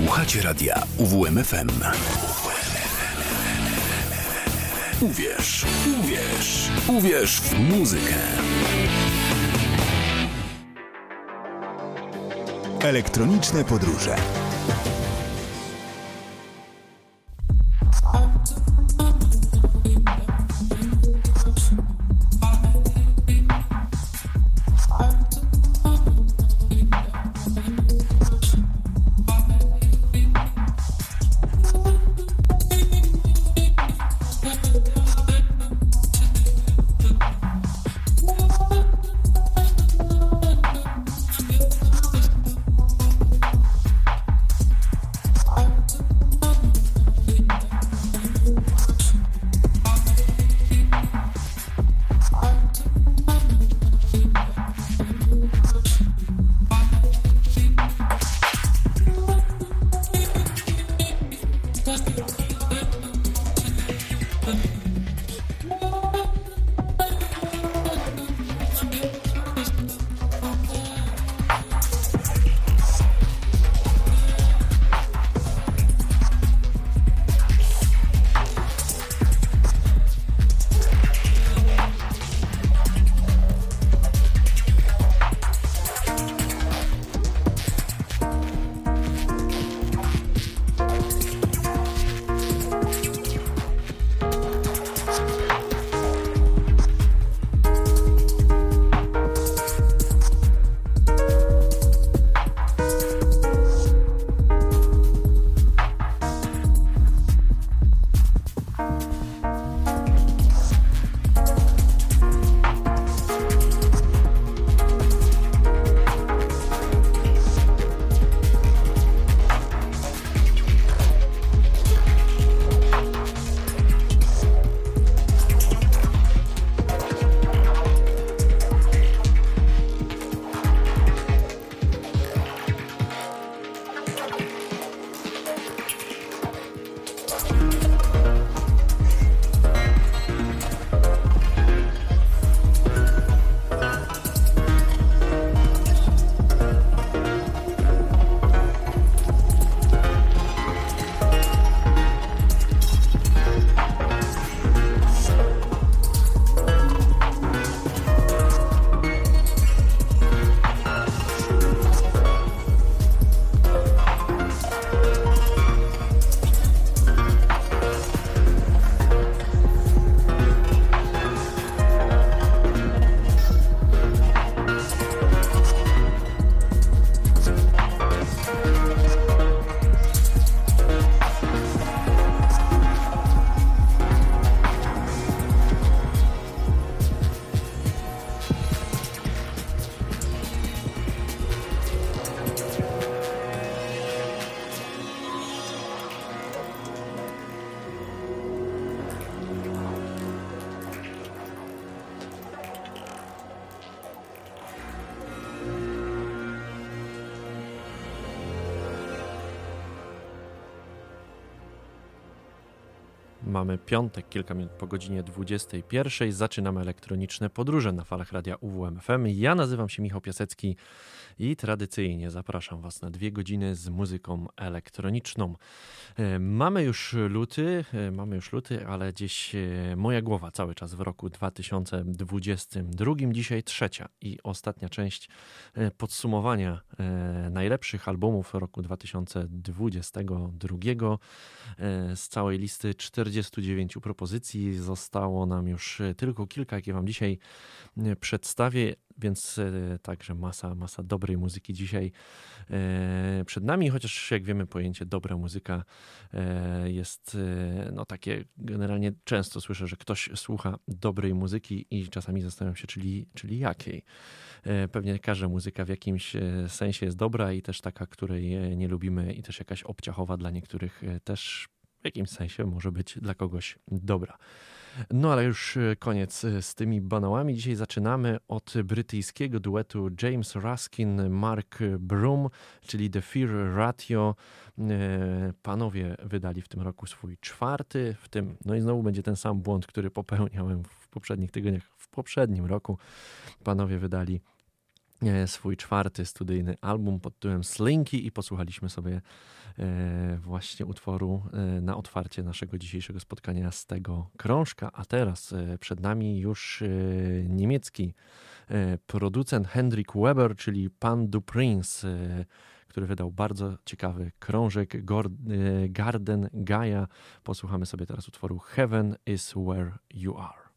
Słuchacie radia UWMFM. Uwierz, uwierz, uwierz w muzykę. Elektroniczne podróże. Piątek, kilka minut po godzinie 21. Zaczynamy elektroniczne podróże na falach radia UWMFM. Ja nazywam się Michał Piasecki i tradycyjnie zapraszam Was na dwie godziny z muzyką elektroniczną. E, mamy już luty, e, mamy już luty, ale gdzieś e, moja głowa cały czas w roku 2022. Dzisiaj trzecia i ostatnia część podsumowania najlepszych albumów roku 2022. Z całej listy 49 propozycji zostało nam już tylko kilka, jakie Wam dzisiaj przedstawię więc e, także masa, masa dobrej muzyki dzisiaj e, przed nami, chociaż jak wiemy pojęcie dobra muzyka e, jest no takie generalnie często słyszę, że ktoś słucha dobrej muzyki i czasami zastanawiam się, czyli, czyli jakiej. Pewnie każda muzyka w jakimś sensie jest dobra i też taka, której nie lubimy i też jakaś obciachowa dla niektórych też w jakimś sensie może być dla kogoś dobra. No ale już e, koniec e, z tymi banałami. Dzisiaj zaczynamy od brytyjskiego duetu James Ruskin, Mark Broom, czyli The Fear Ratio. E, panowie wydali w tym roku swój czwarty, w tym, no i znowu będzie ten sam błąd, który popełniałem w poprzednich tygodniach, w poprzednim roku. Panowie wydali swój czwarty studyjny album pod tytułem Slinky i posłuchaliśmy sobie właśnie utworu na otwarcie naszego dzisiejszego spotkania z tego krążka. A teraz przed nami już niemiecki producent Hendrik Weber, czyli Pan du Prince który wydał bardzo ciekawy krążek Garden Gaia. Posłuchamy sobie teraz utworu Heaven is where you are.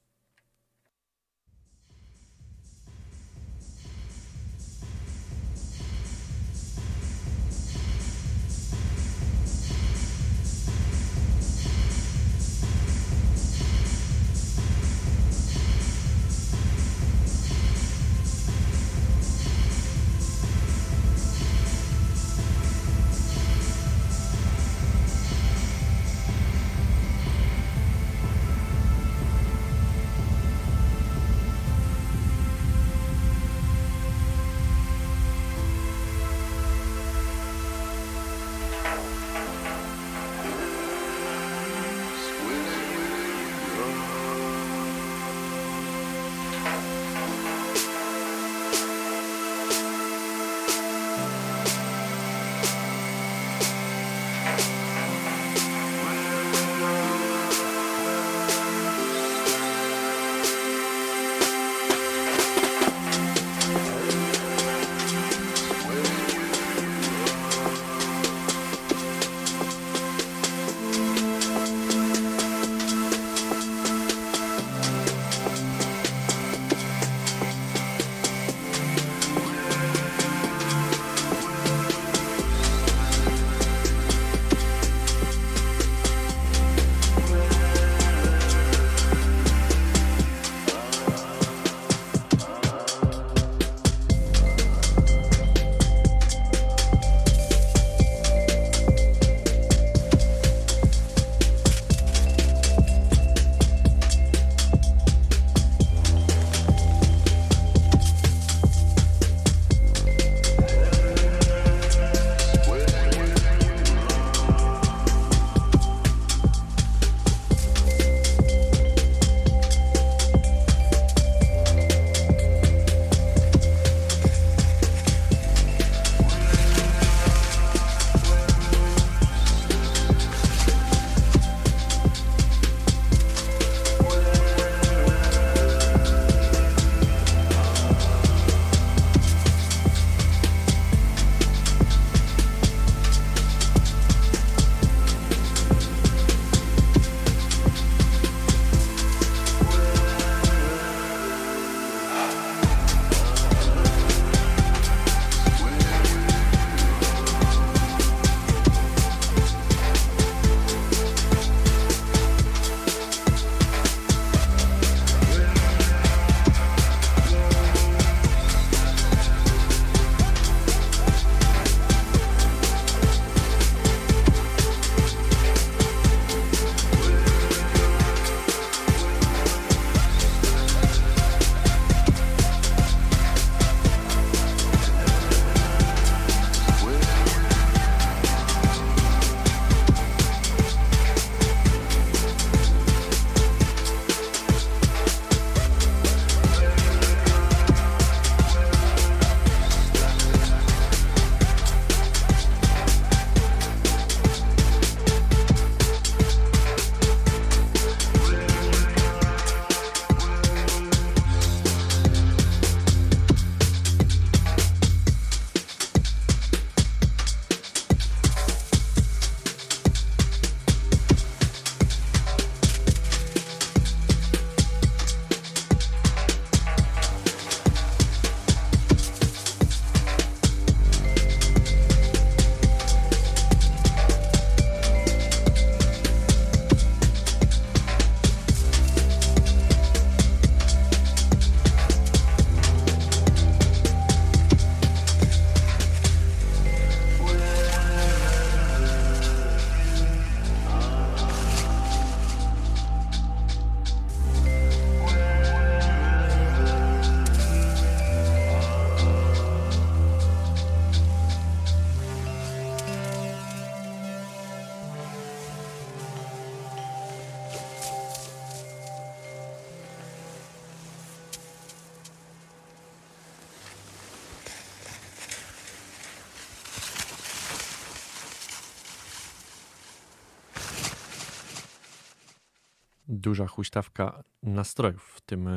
Duża huśtawka nastrojów w tym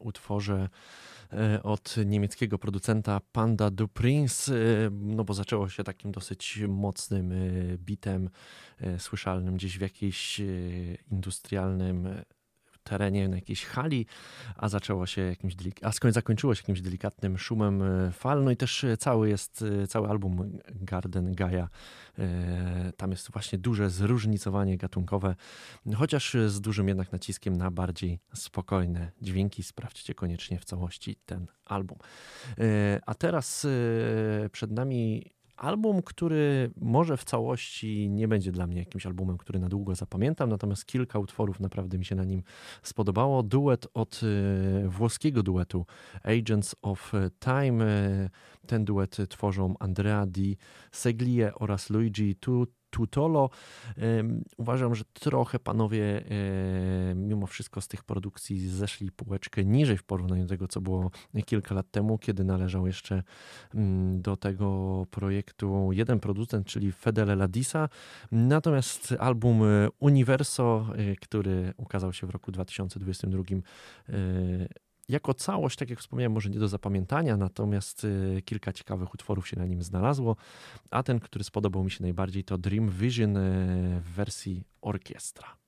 utworze od niemieckiego producenta Panda du Prince, no bo zaczęło się takim dosyć mocnym bitem, słyszalnym gdzieś w jakiejś industrialnym terenie, na jakiejś hali, a zaczęło się jakimś, a zakończyło się jakimś delikatnym szumem e, fal, no i też e, cały jest, e, cały album Garden Gaia, tam jest właśnie duże zróżnicowanie gatunkowe, chociaż z dużym jednak naciskiem na bardziej spokojne dźwięki. Sprawdźcie koniecznie w całości ten album. A teraz przed nami Album, który może w całości nie będzie dla mnie jakimś albumem, który na długo zapamiętam, natomiast kilka utworów naprawdę mi się na nim spodobało. Duet od e, włoskiego duetu Agents of Time. E, ten duet tworzą Andrea Di Seglie oraz Luigi Tutolo. Uważam, że trochę panowie mimo wszystko z tych produkcji zeszli półeczkę niżej w porównaniu do tego, co było kilka lat temu, kiedy należał jeszcze mm, do tego projektu jeden producent, czyli Fedele Ladisa. Natomiast album Universo, e, który ukazał się w roku 2022 jako całość, tak jak wspomniałem, może nie do zapamiętania, natomiast y, kilka ciekawych utworów się na nim znalazło, a ten, który spodobał mi się najbardziej, to Dream Vision y, w wersji orkiestra.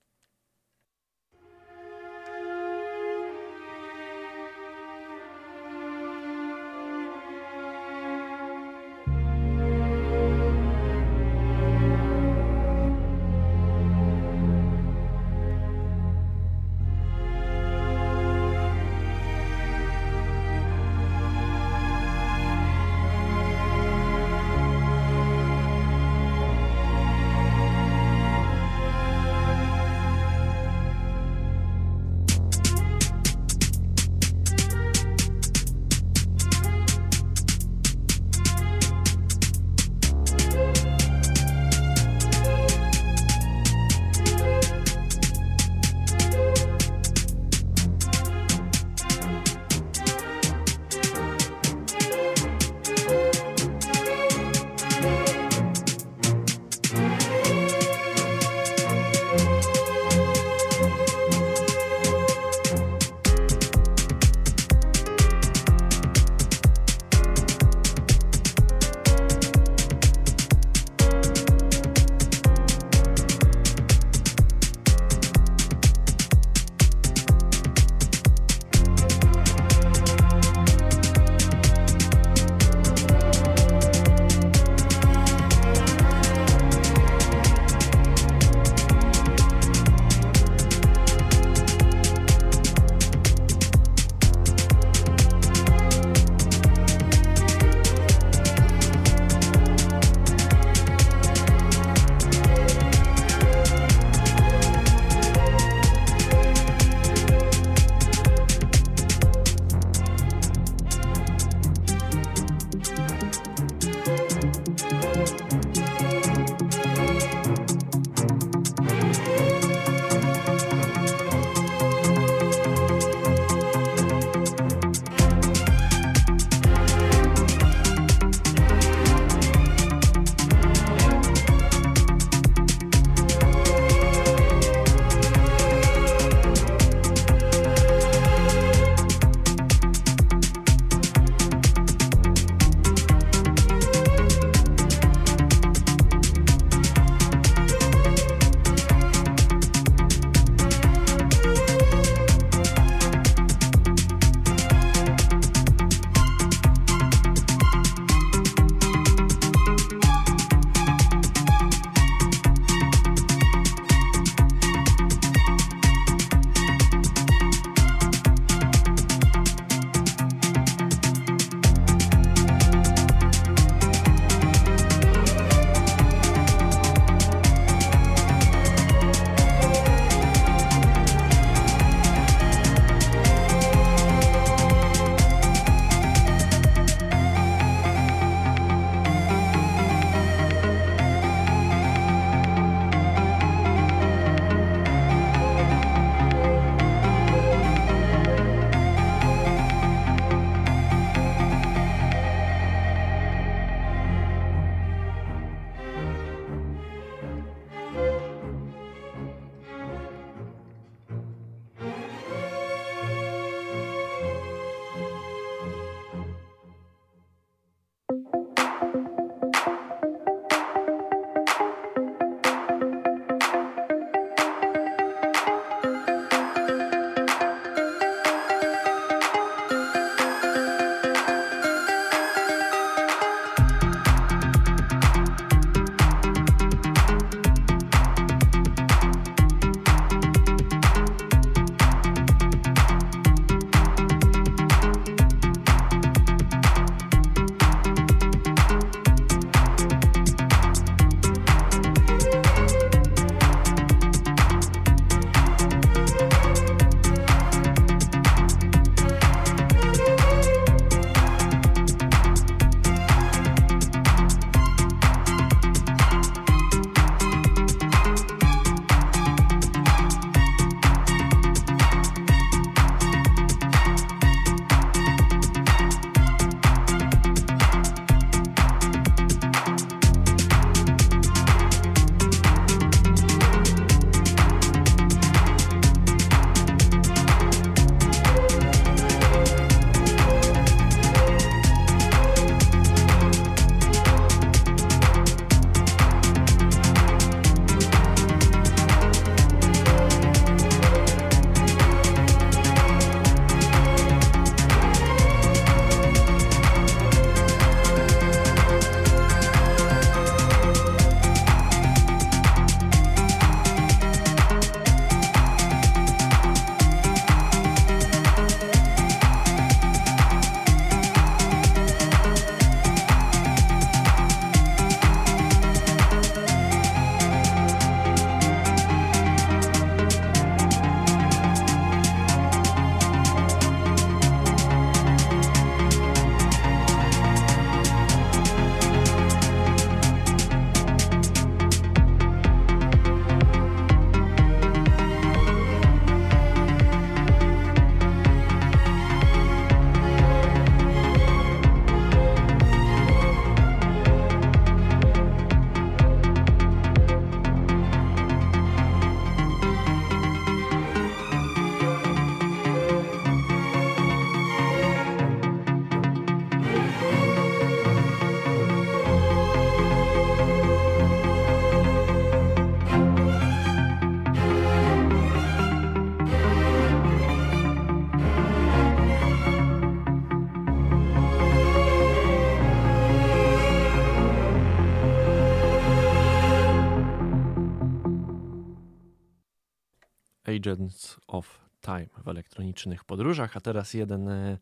Agents of Time w elektronicznych podróżach, a teraz jeden e,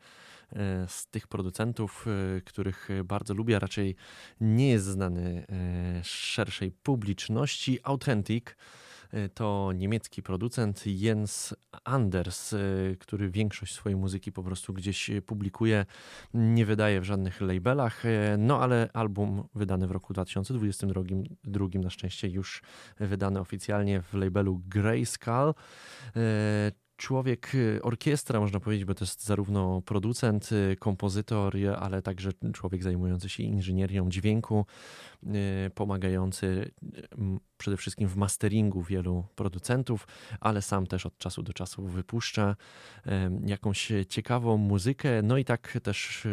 e, z tych producentów, e, których bardzo lubię, a raczej nie jest znany szerszej publiczności, Authentic. To niemiecki producent Jens Anders, y, który większość swojej muzyki po prostu gdzieś publikuje, nie wydaje w żadnych labelach, y, no ale album wydany w roku 2022 na szczęście już wydany oficjalnie w labelu Grayskull. Człowiek, orkiestra, można powiedzieć, bo to jest zarówno producent, kompozytor, ale także człowiek zajmujący się inżynierią dźwięku, pomagający przede wszystkim w masteringu wielu producentów, ale sam też od czasu do czasu wypuszcza jakąś ciekawą muzykę. No i tak też e,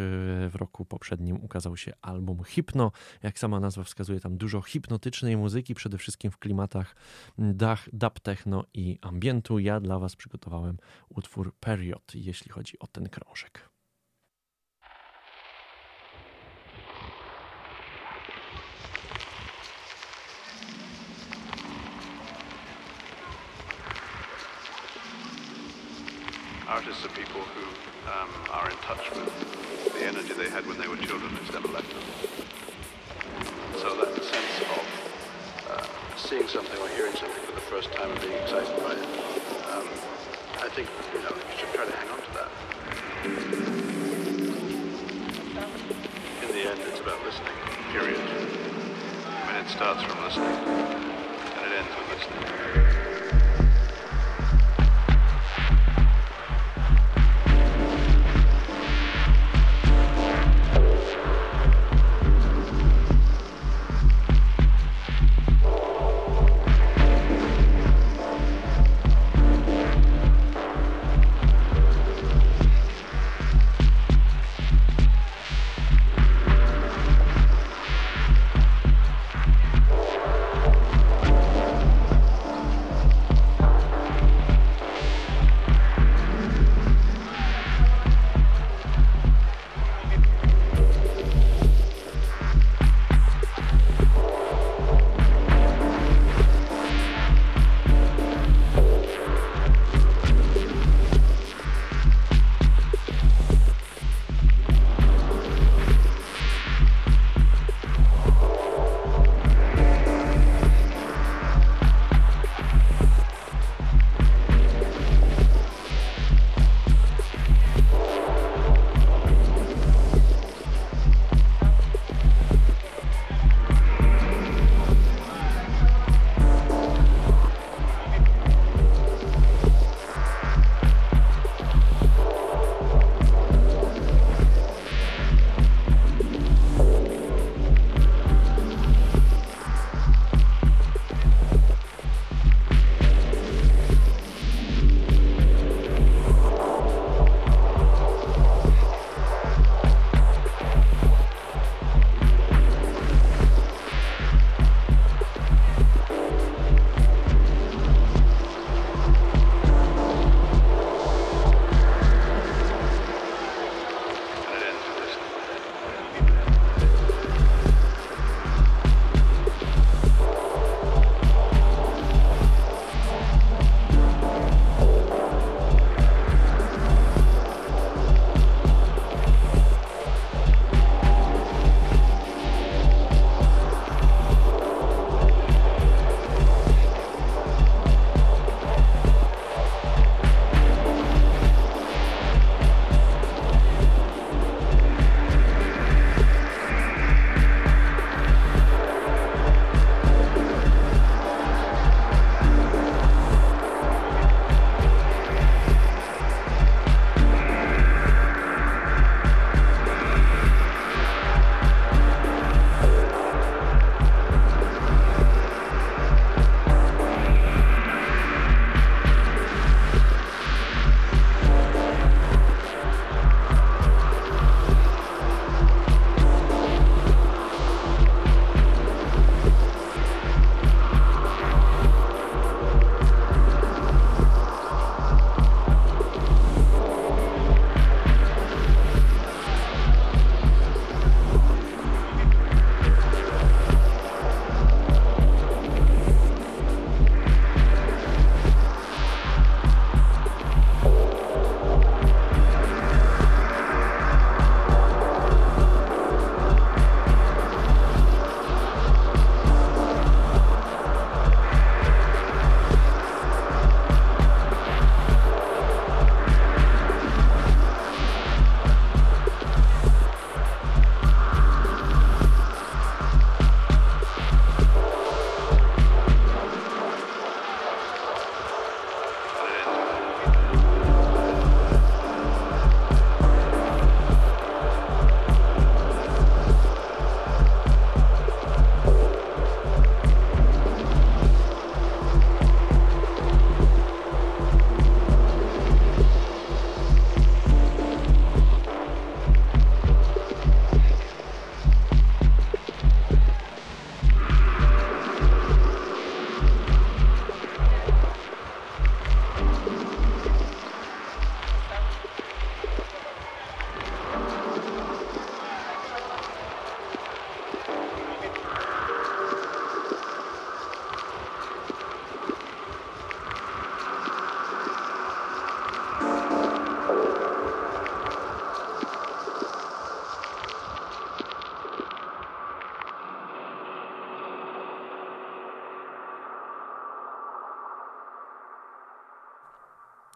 w roku poprzednim ukazał się album Hypno. Jak sama nazwa wskazuje, tam dużo hipnotycznej muzyki, przede wszystkim w klimatach dach, dub techno i ambientu. Ja dla Was przygotowałem utwór Period, jeśli chodzi o ten krążek. Artists are people who um, are in touch with the energy they had when they were children who's never left them. So that sense of uh, seeing something or hearing something for the first time and being excited by it, um, I think you know you should try to hang on to that. In the end, it's about listening. Period. I mean, it starts from listening and it ends with listening.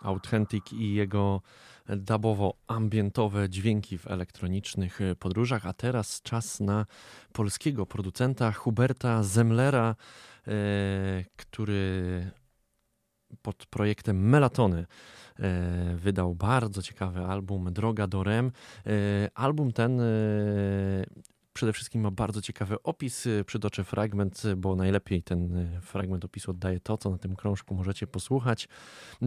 Authentic i jego dubowo-ambientowe dźwięki w elektronicznych podróżach. A teraz czas na polskiego producenta Huberta Zemlera, e, który pod projektem Melatony e, wydał bardzo ciekawy album Droga do Rem. E, album ten Przede wszystkim ma bardzo ciekawy opis. Przytoczę fragment, bo najlepiej ten e, fragment opisu oddaje to, co na tym krążku możecie posłuchać.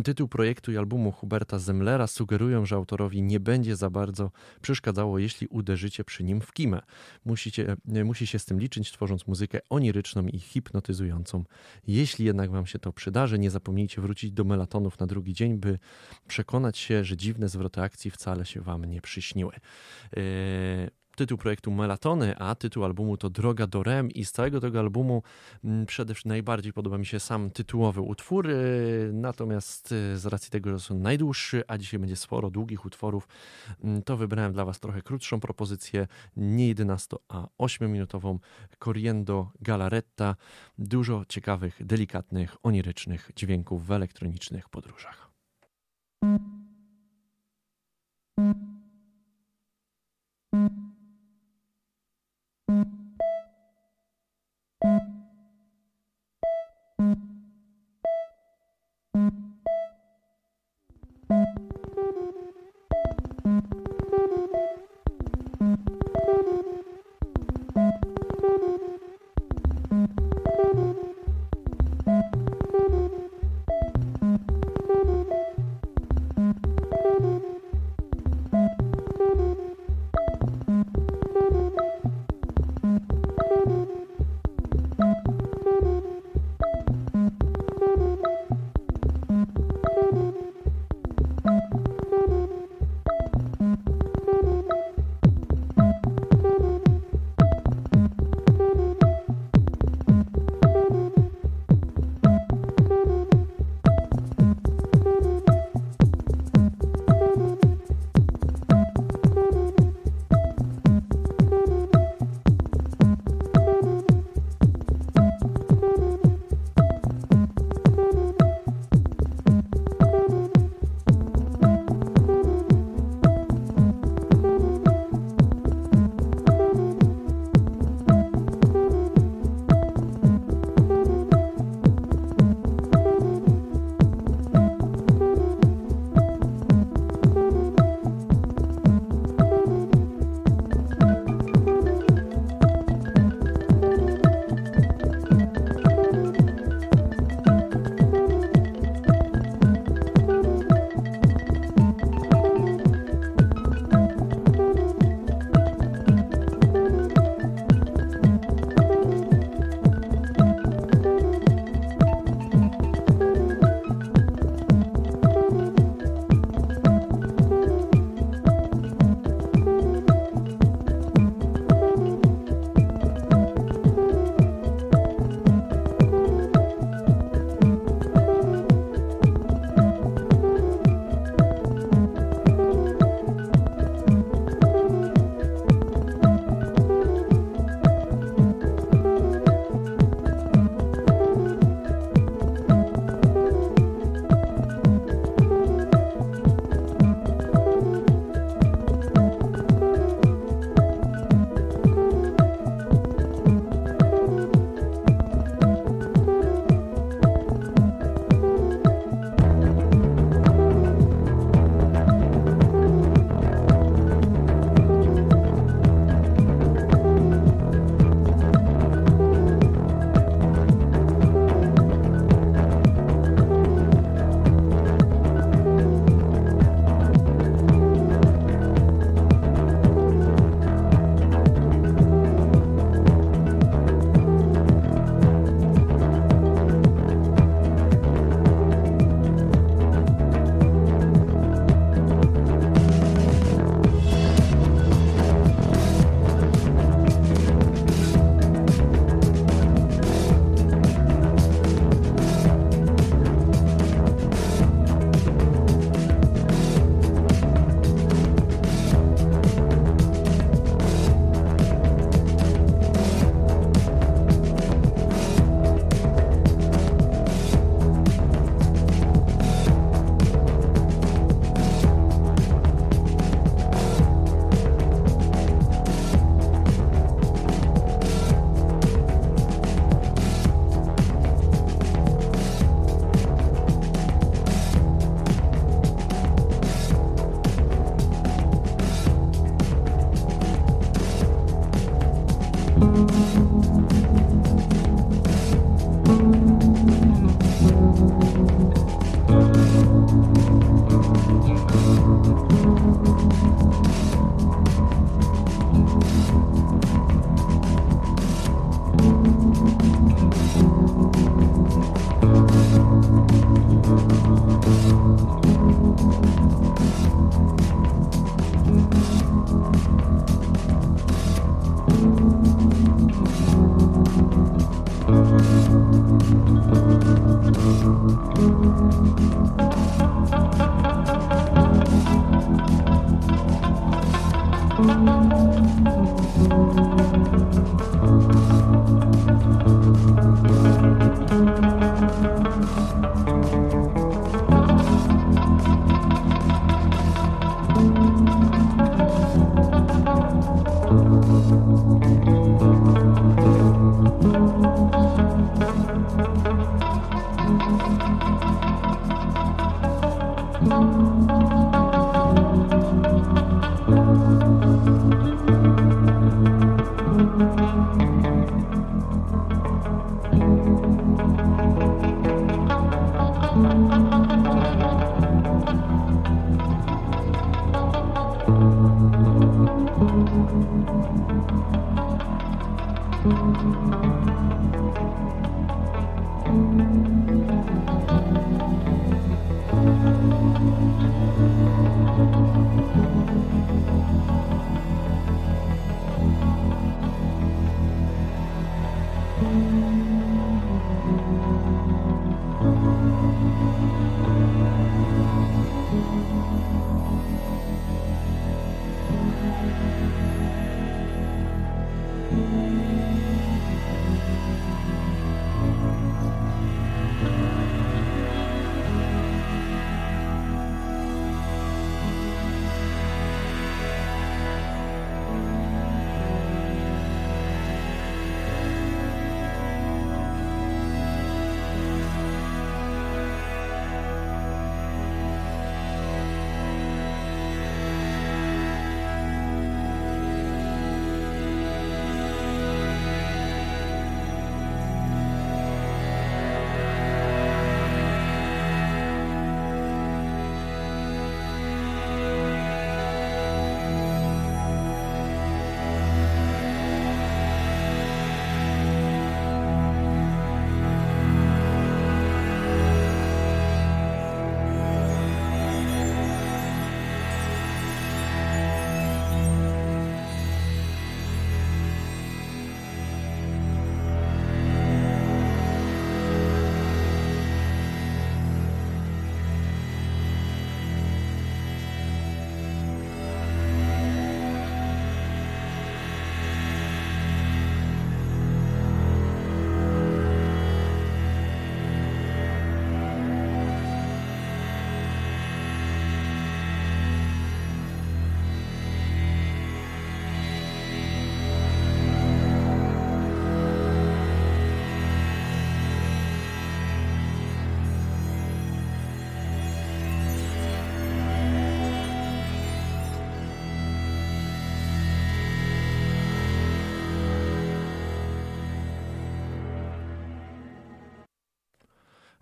Tytuł projektu i albumu Huberta Zemlera sugerują, że autorowi nie będzie za bardzo przeszkadzało, jeśli uderzycie przy nim w kimę. Musicie, musi się z tym liczyć, tworząc muzykę oniryczną i hipnotyzującą. Jeśli jednak wam się to przydarzy, nie zapomnijcie wrócić do melatonów na drugi dzień, by przekonać się, że dziwne zwroty akcji wcale się wam nie przyśniły. Yy tytuł projektu Melatony, a tytuł albumu to Droga do Rem i z całego tego albumu mm, przede wszystkim najbardziej podoba mi się sam tytułowy utwór, y, natomiast y, z racji tego, że są najdłuższy, a dzisiaj będzie sporo długich utworów, mm, to wybrałem dla Was trochę krótszą propozycję, nie 11, a 8-minutową Corriendo Galaretta. Dużo ciekawych, delikatnych, onirycznych dźwięków w elektronicznych podróżach.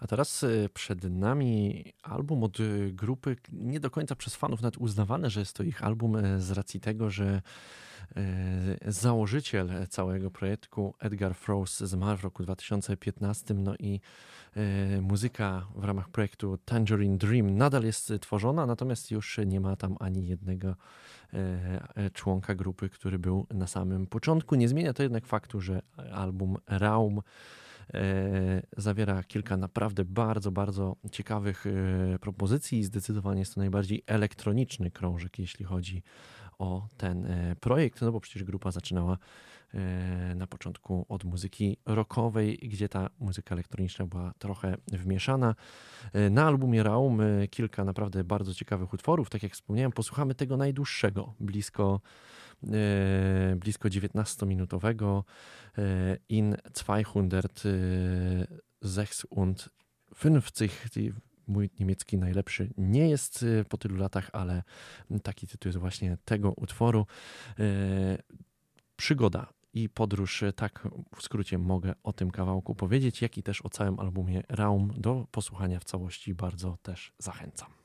A teraz y, przed nami album od y, grupy nie do końca przez fanów nawet uznawane, że jest to ich album y, z racji tego, że założyciel całego projektu Edgar Froese zmarł w roku 2015, no i muzyka w ramach projektu Tangerine Dream nadal jest tworzona, natomiast już nie ma tam ani jednego członka grupy, który był na samym początku. Nie zmienia to jednak faktu, że album Raum zawiera kilka naprawdę bardzo, bardzo ciekawych e, propozycji i zdecydowanie jest to najbardziej elektroniczny krążek, jeśli chodzi o ten e, projekt, no bo przecież grupa zaczynała na początku od muzyki rockowej, gdzie ta muzyka elektroniczna była trochę wmieszana. Na albumie Raum kilka naprawdę bardzo ciekawych utworów, tak jak wspomniałem, posłuchamy tego najdłuższego, blisko E, blisko 19-minutowego e, in 206 und 50. Mój niemiecki najlepszy nie jest e, po tylu latach, ale taki tytuł jest właśnie tego utworu. Przygoda i podróż, tak w skrócie mogę o tym kawałku powiedzieć, jak i też o całym albumie Raum do posłuchania w całości bardzo też zachęcam.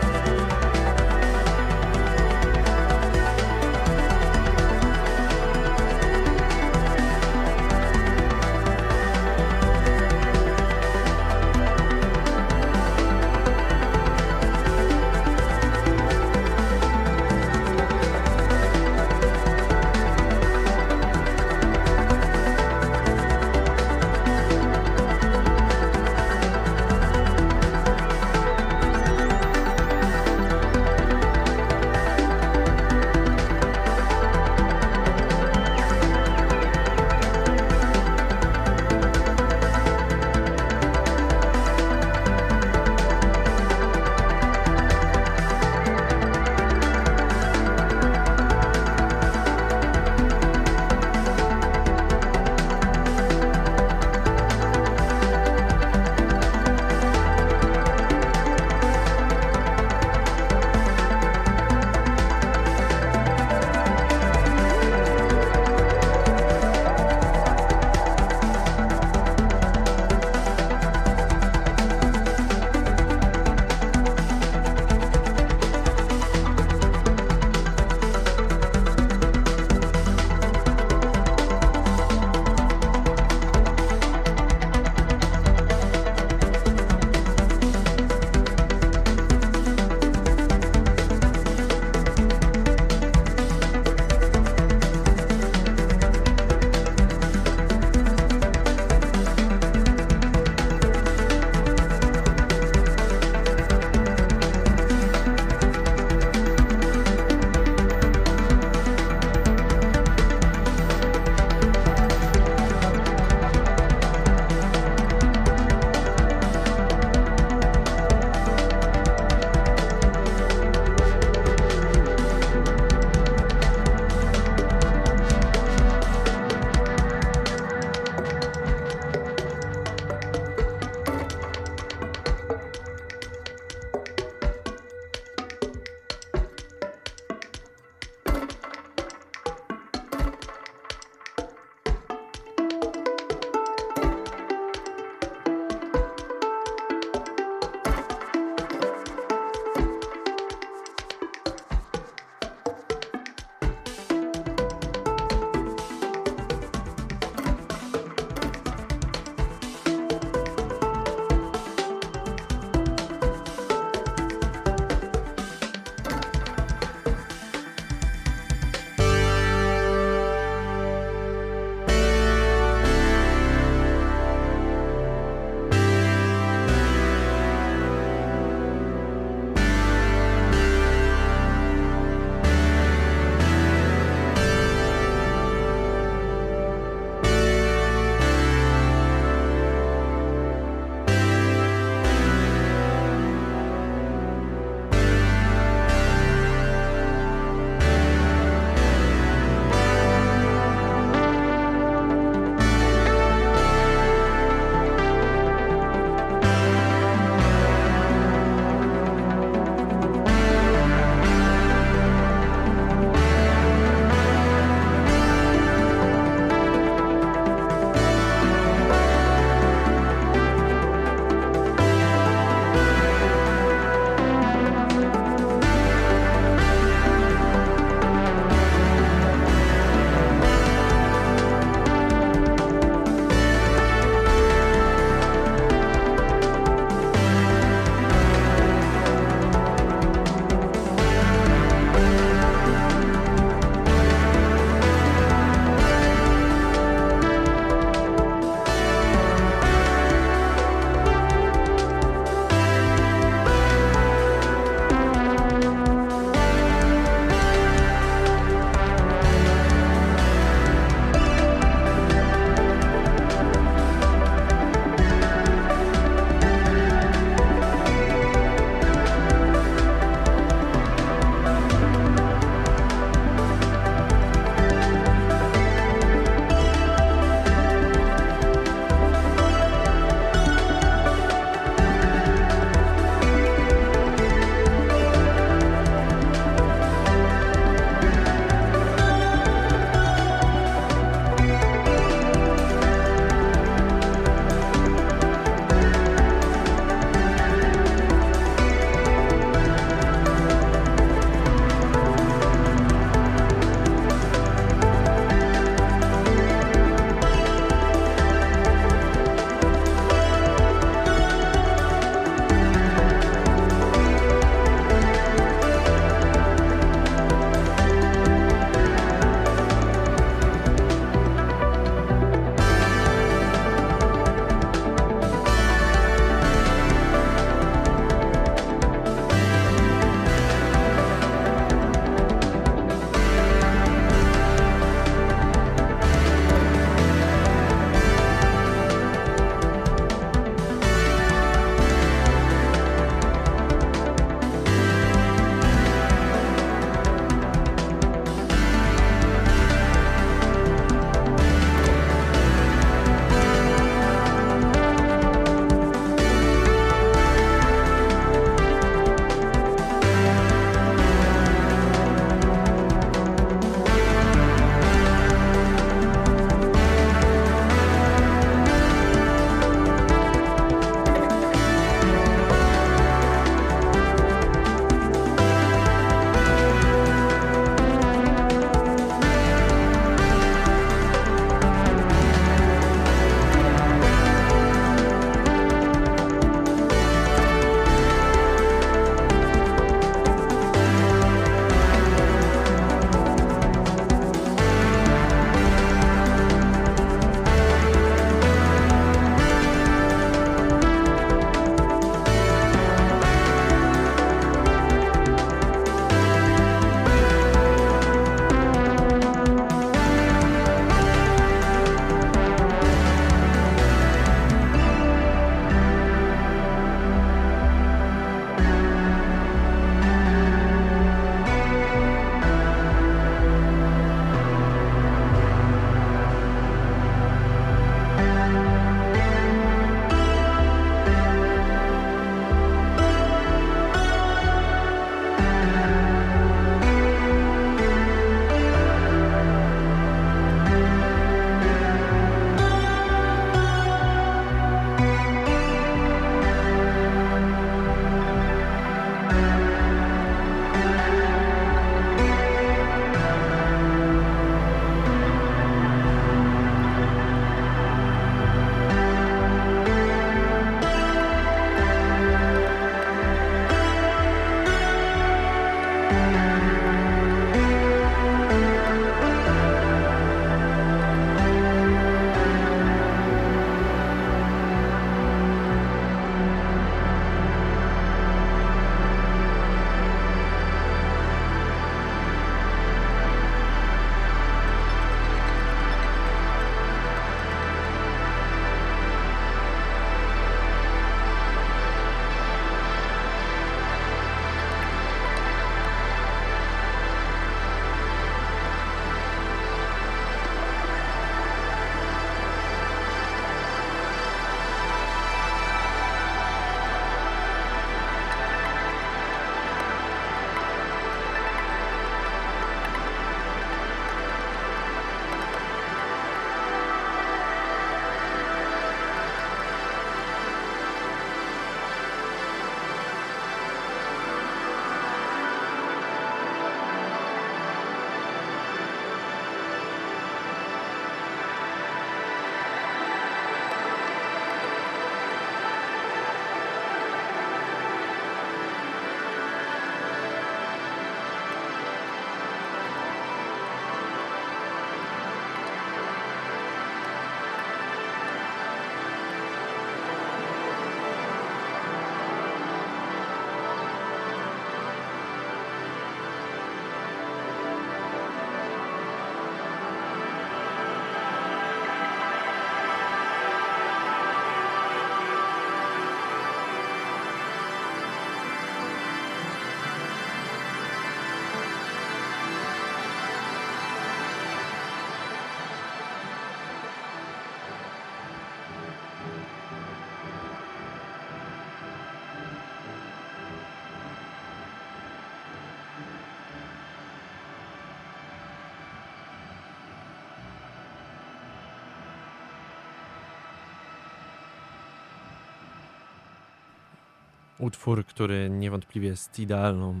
Utwór, który niewątpliwie jest idealną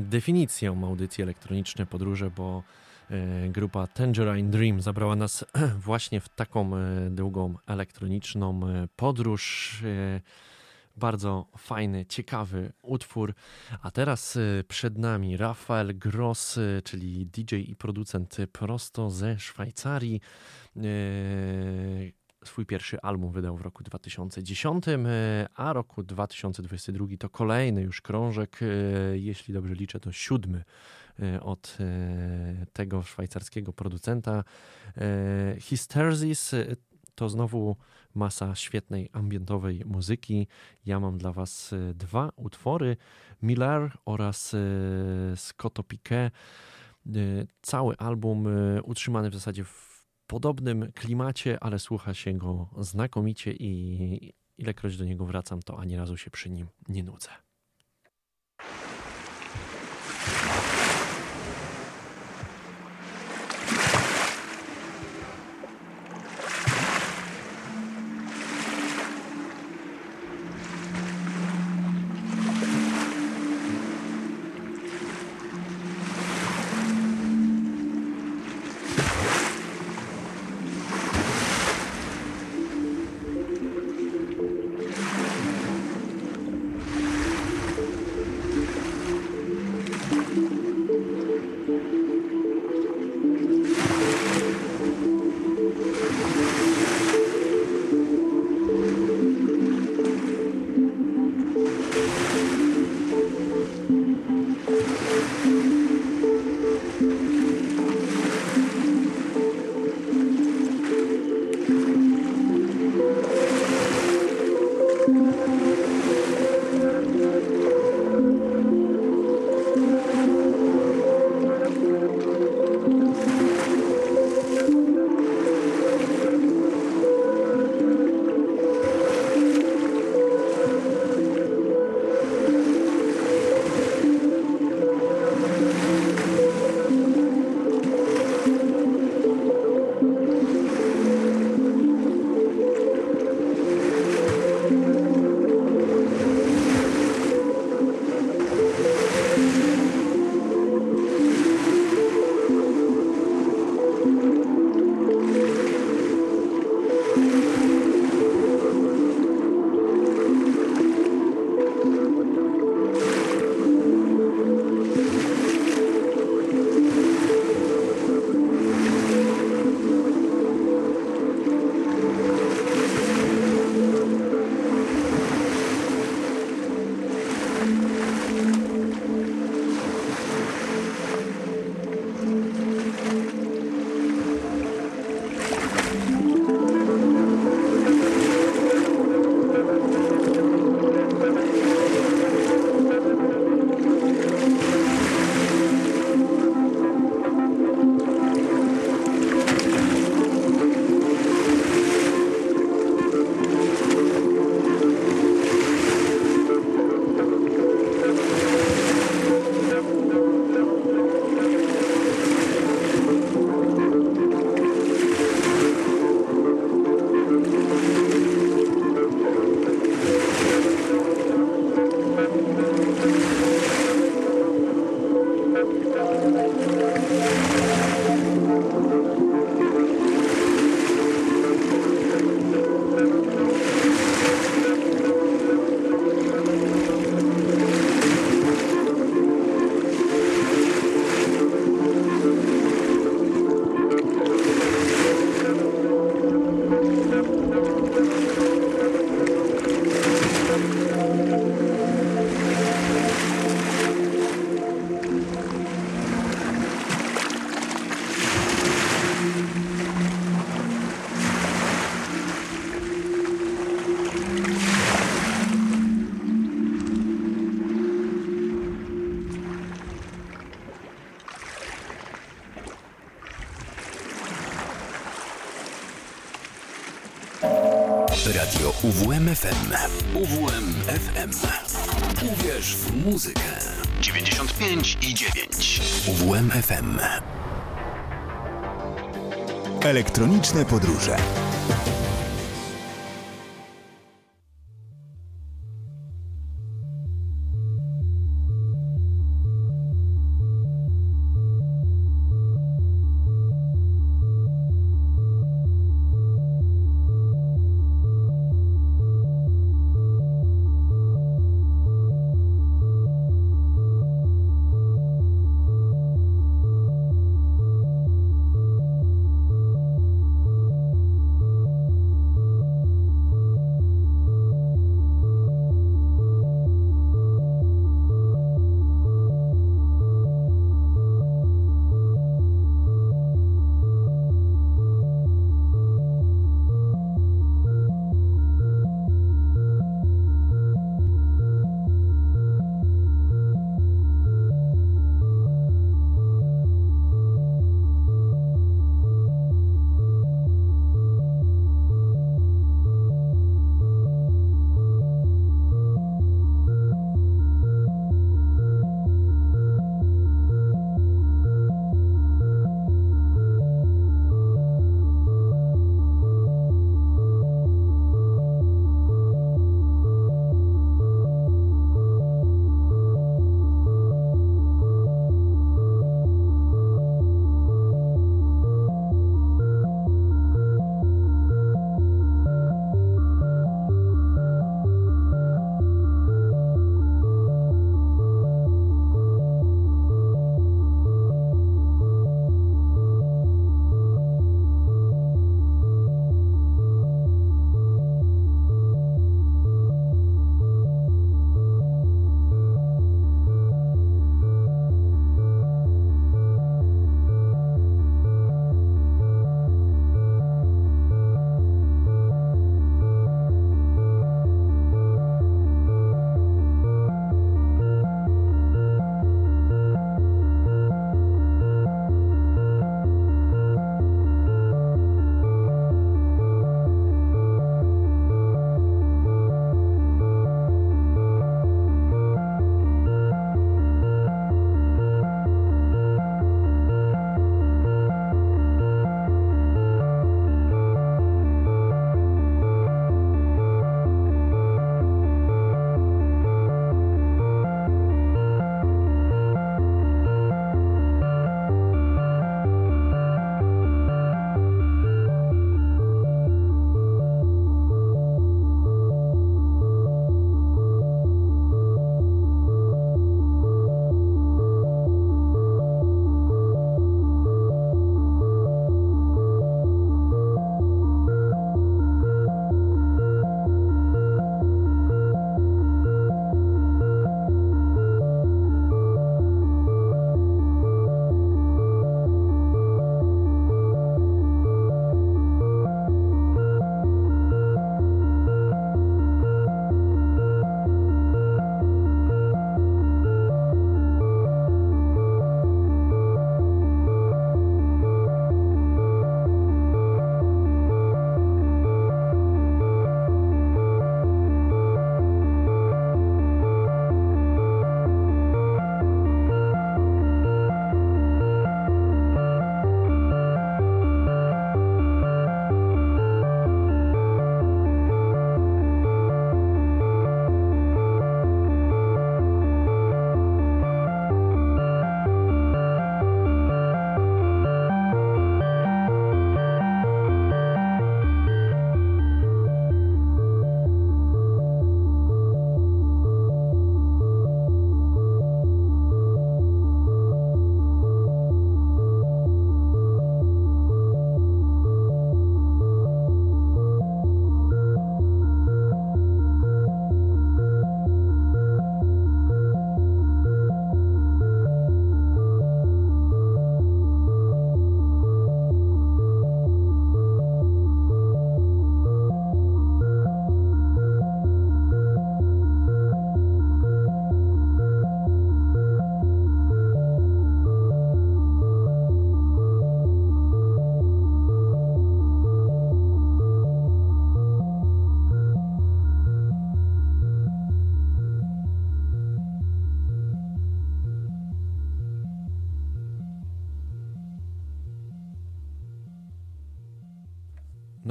definicją audycji elektroniczne podróże, bo e, grupa Tangerine Dream zabrała nas właśnie w taką e, długą elektroniczną e, podróż. Bardzo fajny, ciekawy utwór. A teraz przed nami Rafael Gross, czyli DJ i producent prosto ze Szwajcarii swój pierwszy album wydał w roku 2010, e, a roku 2022 to kolejny już krążek, e, jeśli dobrze liczę, to siódmy e, od tego szwajcarskiego producenta. Hysterzis to znowu masa świetnej ambientowej muzyki. Ja mam dla Was dwa utwory, Miller oraz Scotto Piquet. Cały album utrzymany w zasadzie w podobnym klimacie, ale słucha się go znakomicie i ilekroć do niego wracam, to ani razu się przy nim nie nudzę. UWMFM. UWMFM. Uwierz w muzykę. 95 i 9. UWMFM. Elektroniczne podróże.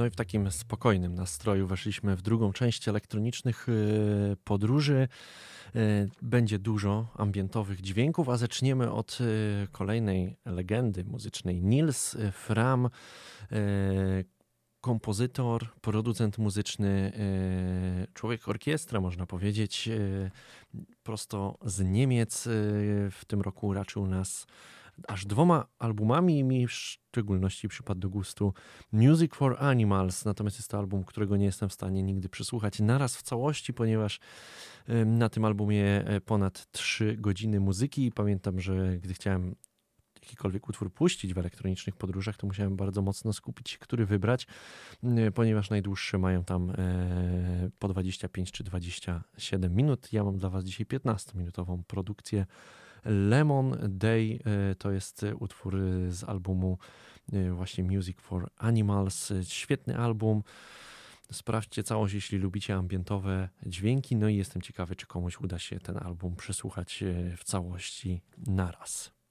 No i w takim spokojnym nastroju weszliśmy w drugą część elektronicznych y, podróży. Y, będzie dużo ambientowych dźwięków, a zaczniemy od y, kolejnej legendy muzycznej. Nils Fram, kompozytor, producent muzyczny, człowiek orkiestra, można powiedzieć, prosto z Niemiec. W tym roku raczył nas aż dwoma albumami i mi w szczególności przypadł do gustu Music for Animals, natomiast jest to album, którego nie jestem w stanie nigdy przesłuchać naraz w całości, ponieważ na tym albumie e, ponad 3 godziny muzyki i pamiętam, że gdy chciałem jakikolwiek utwór puścić w elektronicznych podróżach, to musiałem bardzo mocno skupić się, który wybrać, ponieważ najdłuższe mają tam e, po 25 czy 27 minut. Ja mam dla Was dzisiaj 15-minutową produkcję Lemon Day e, to jest utwór z albumu e, właśnie Music for Animals. Świetny album. Sprawdźcie całość, jeśli lubicie ambientowe dźwięki. No i jestem ciekawy, czy komuś uda się ten album przesłuchać e, w całości naraz.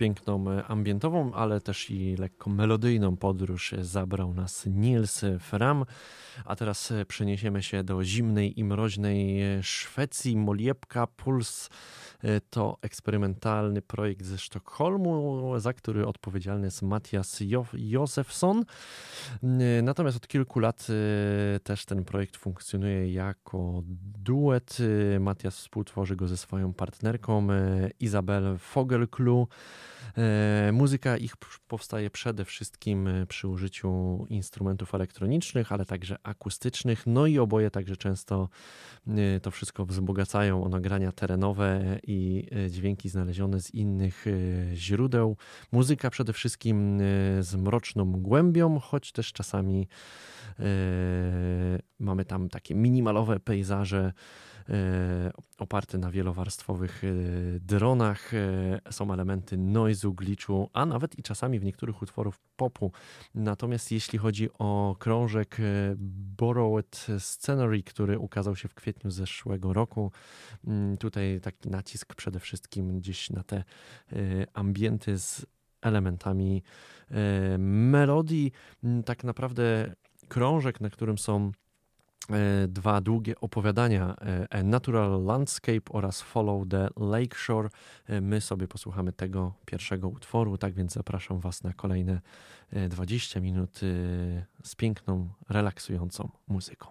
Piękną e, ambientową, ale też i lekko melodyjną podróż zabrał nas Niels Fram. A teraz przeniesiemy się do zimnej i mroźnej Szwecji. Moliepka Puls E, to eksperymentalny projekt ze Sztokholmu, za który odpowiedzialny jest Matthias jo Josefsson. E, natomiast od kilku lat e, też ten projekt funkcjonuje jako duet. Matthias współtworzy go ze swoją partnerką Izabel Fogelklu. E, muzyka ich powstaje przede wszystkim e, przy użyciu instrumentów elektronicznych, ale także akustycznych. No i oboje także często e, to wszystko wzbogacają o nagrania terenowe i dźwięki znalezione z innych źródeł. Muzyka przede wszystkim z mroczną głębią, choć też czasami mamy tam takie minimalowe pejzaże E, oparte na wielowarstwowych e, dronach. E, są elementy noizu, glitchu, a nawet i czasami w niektórych utworów popu. Natomiast jeśli chodzi o krążek Borrowed Scenery, który ukazał się w kwietniu zeszłego roku, mm, tutaj taki nacisk przede wszystkim gdzieś na te ambienty z elementami melodii. Mm, tak naprawdę krążek, na którym są dwa długie opowiadania e, A Natural Landscape oraz Follow the Lakeshore. E, my sobie posłuchamy tego pierwszego utworu, tak więc zapraszam Was na kolejne 20 minut z piękną, relaksującą muzyką.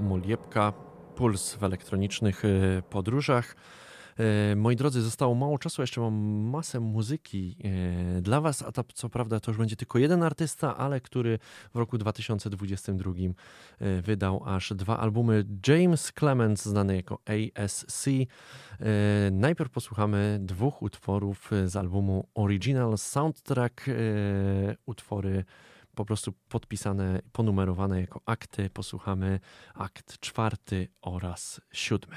Muliepka, Puls w elektronicznych podróżach. E, moi drodzy, zostało mało czasu, jeszcze mam masę muzyki e, dla Was, a to co prawda to już będzie tylko jeden artysta, ale który w roku 2022 e, wydał aż dwa albumy. James Clements, znany jako ASC. Najpierw posłuchamy dwóch utworów z albumu Original Soundtrack, utwory po prostu podpisane, ponumerowane jako akty. Posłuchamy akt czwarty oraz siódmy.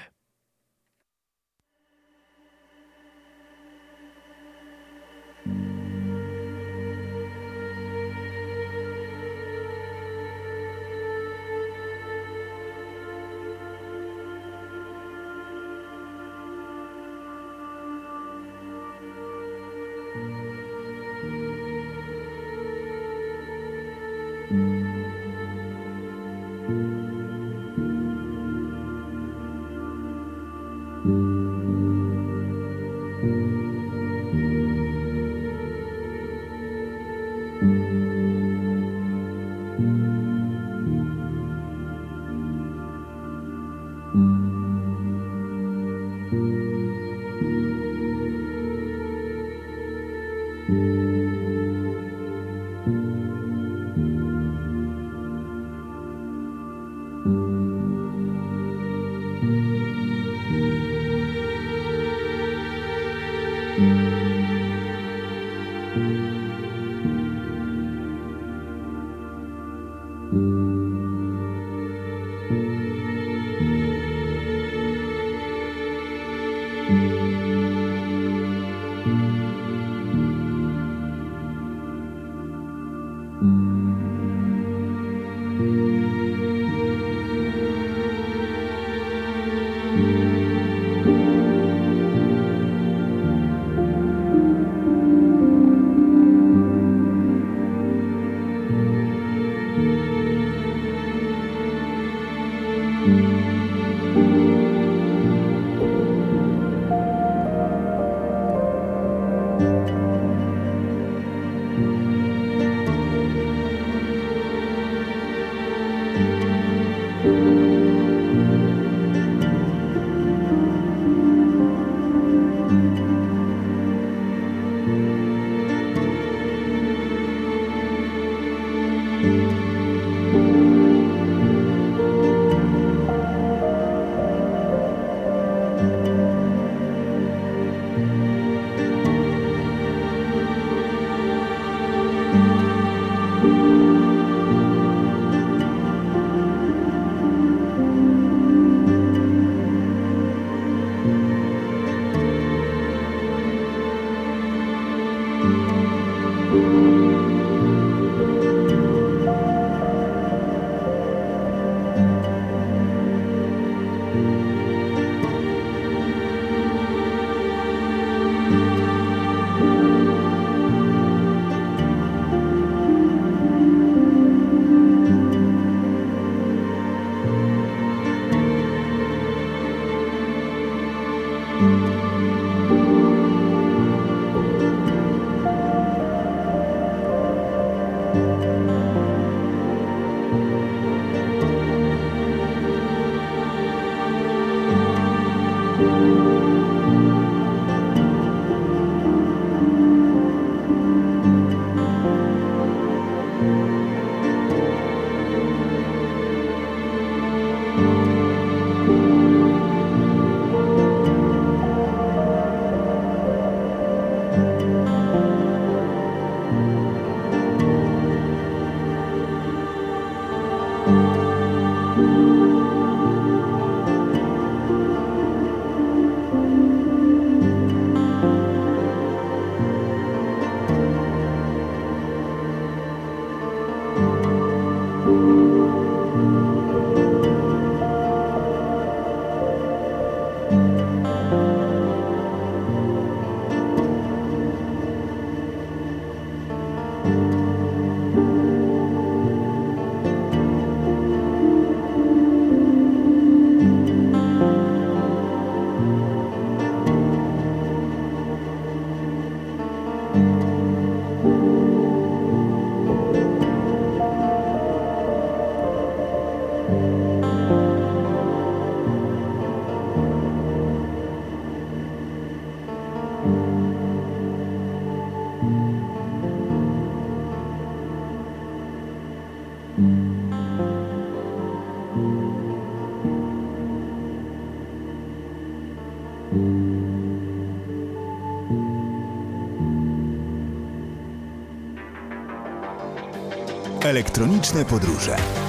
Elektroniczne podróże.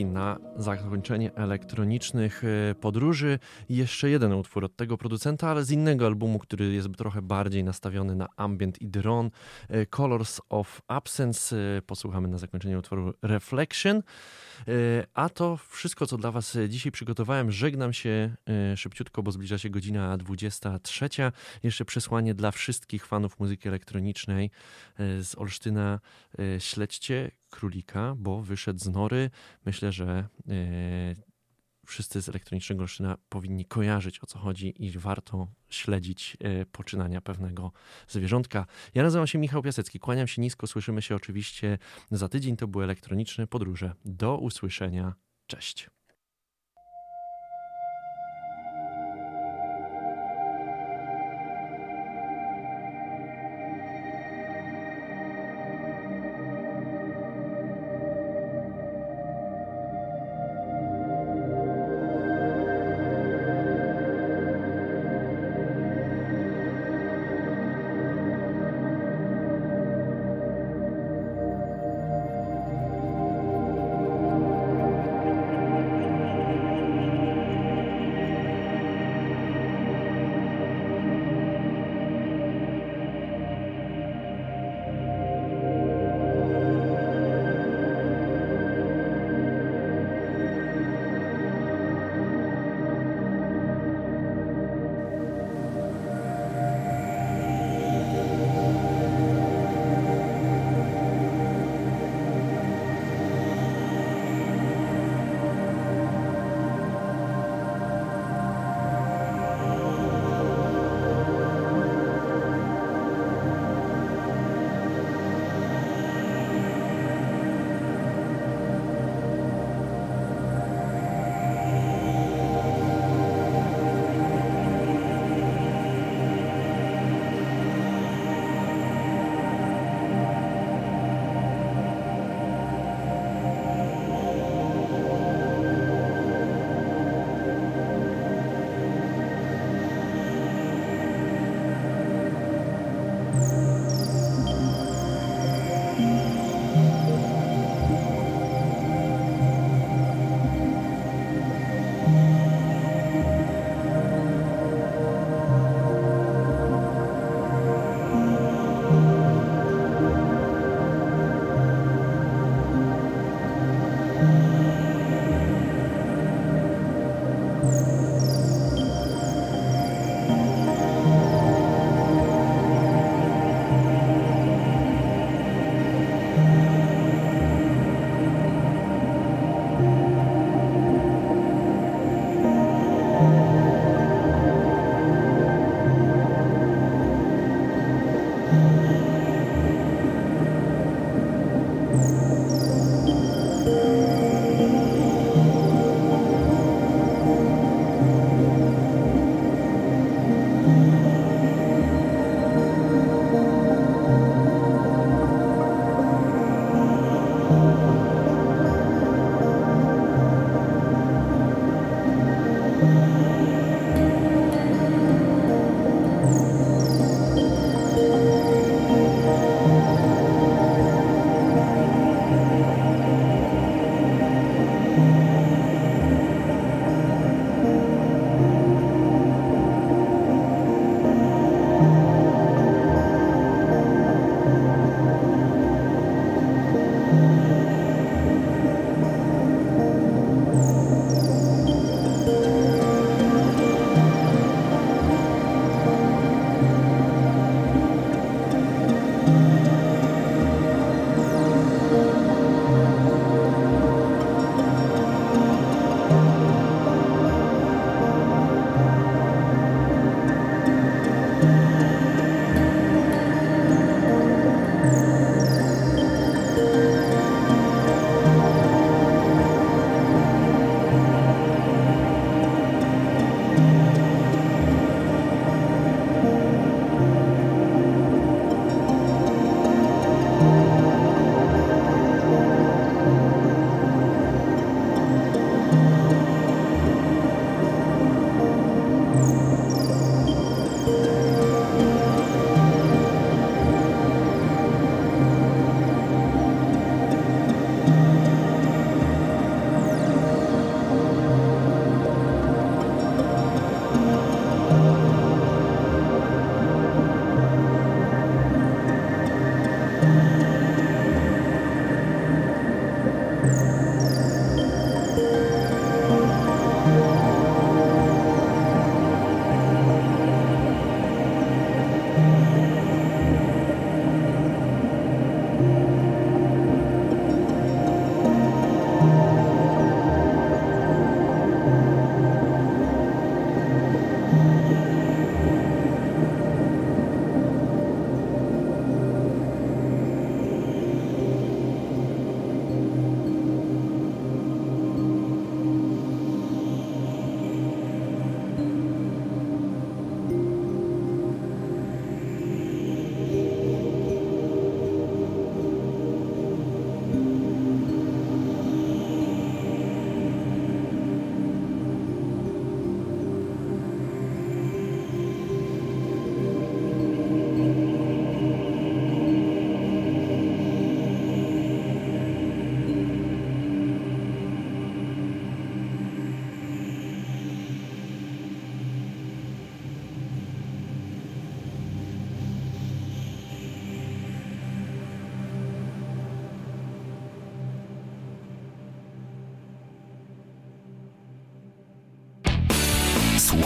Na zakończenie elektronicznych e, podróży. I jeszcze jeden utwór od tego producenta, ale z innego albumu, który jest trochę bardziej nastawiony na ambient i dron. E, Colors of Absence. E, posłuchamy na zakończenie utworu Reflection. A to wszystko, co dla Was dzisiaj przygotowałem. Żegnam się szybciutko, bo zbliża się godzina 23. Jeszcze przesłanie dla wszystkich fanów muzyki elektronicznej z Olsztyna. Śledźcie królika, bo wyszedł z nory. Myślę, że e, wszyscy z elektronicznego Olsztyna powinni kojarzyć o co chodzi i warto śledzić e, poczynania pewnego zwierzątka. Ja nazywam się Michał Piasecki, kłaniam się nisko, słyszymy się oczywiście za tydzień. To były elektroniczne podróże. Do usłyszenia. Cześć.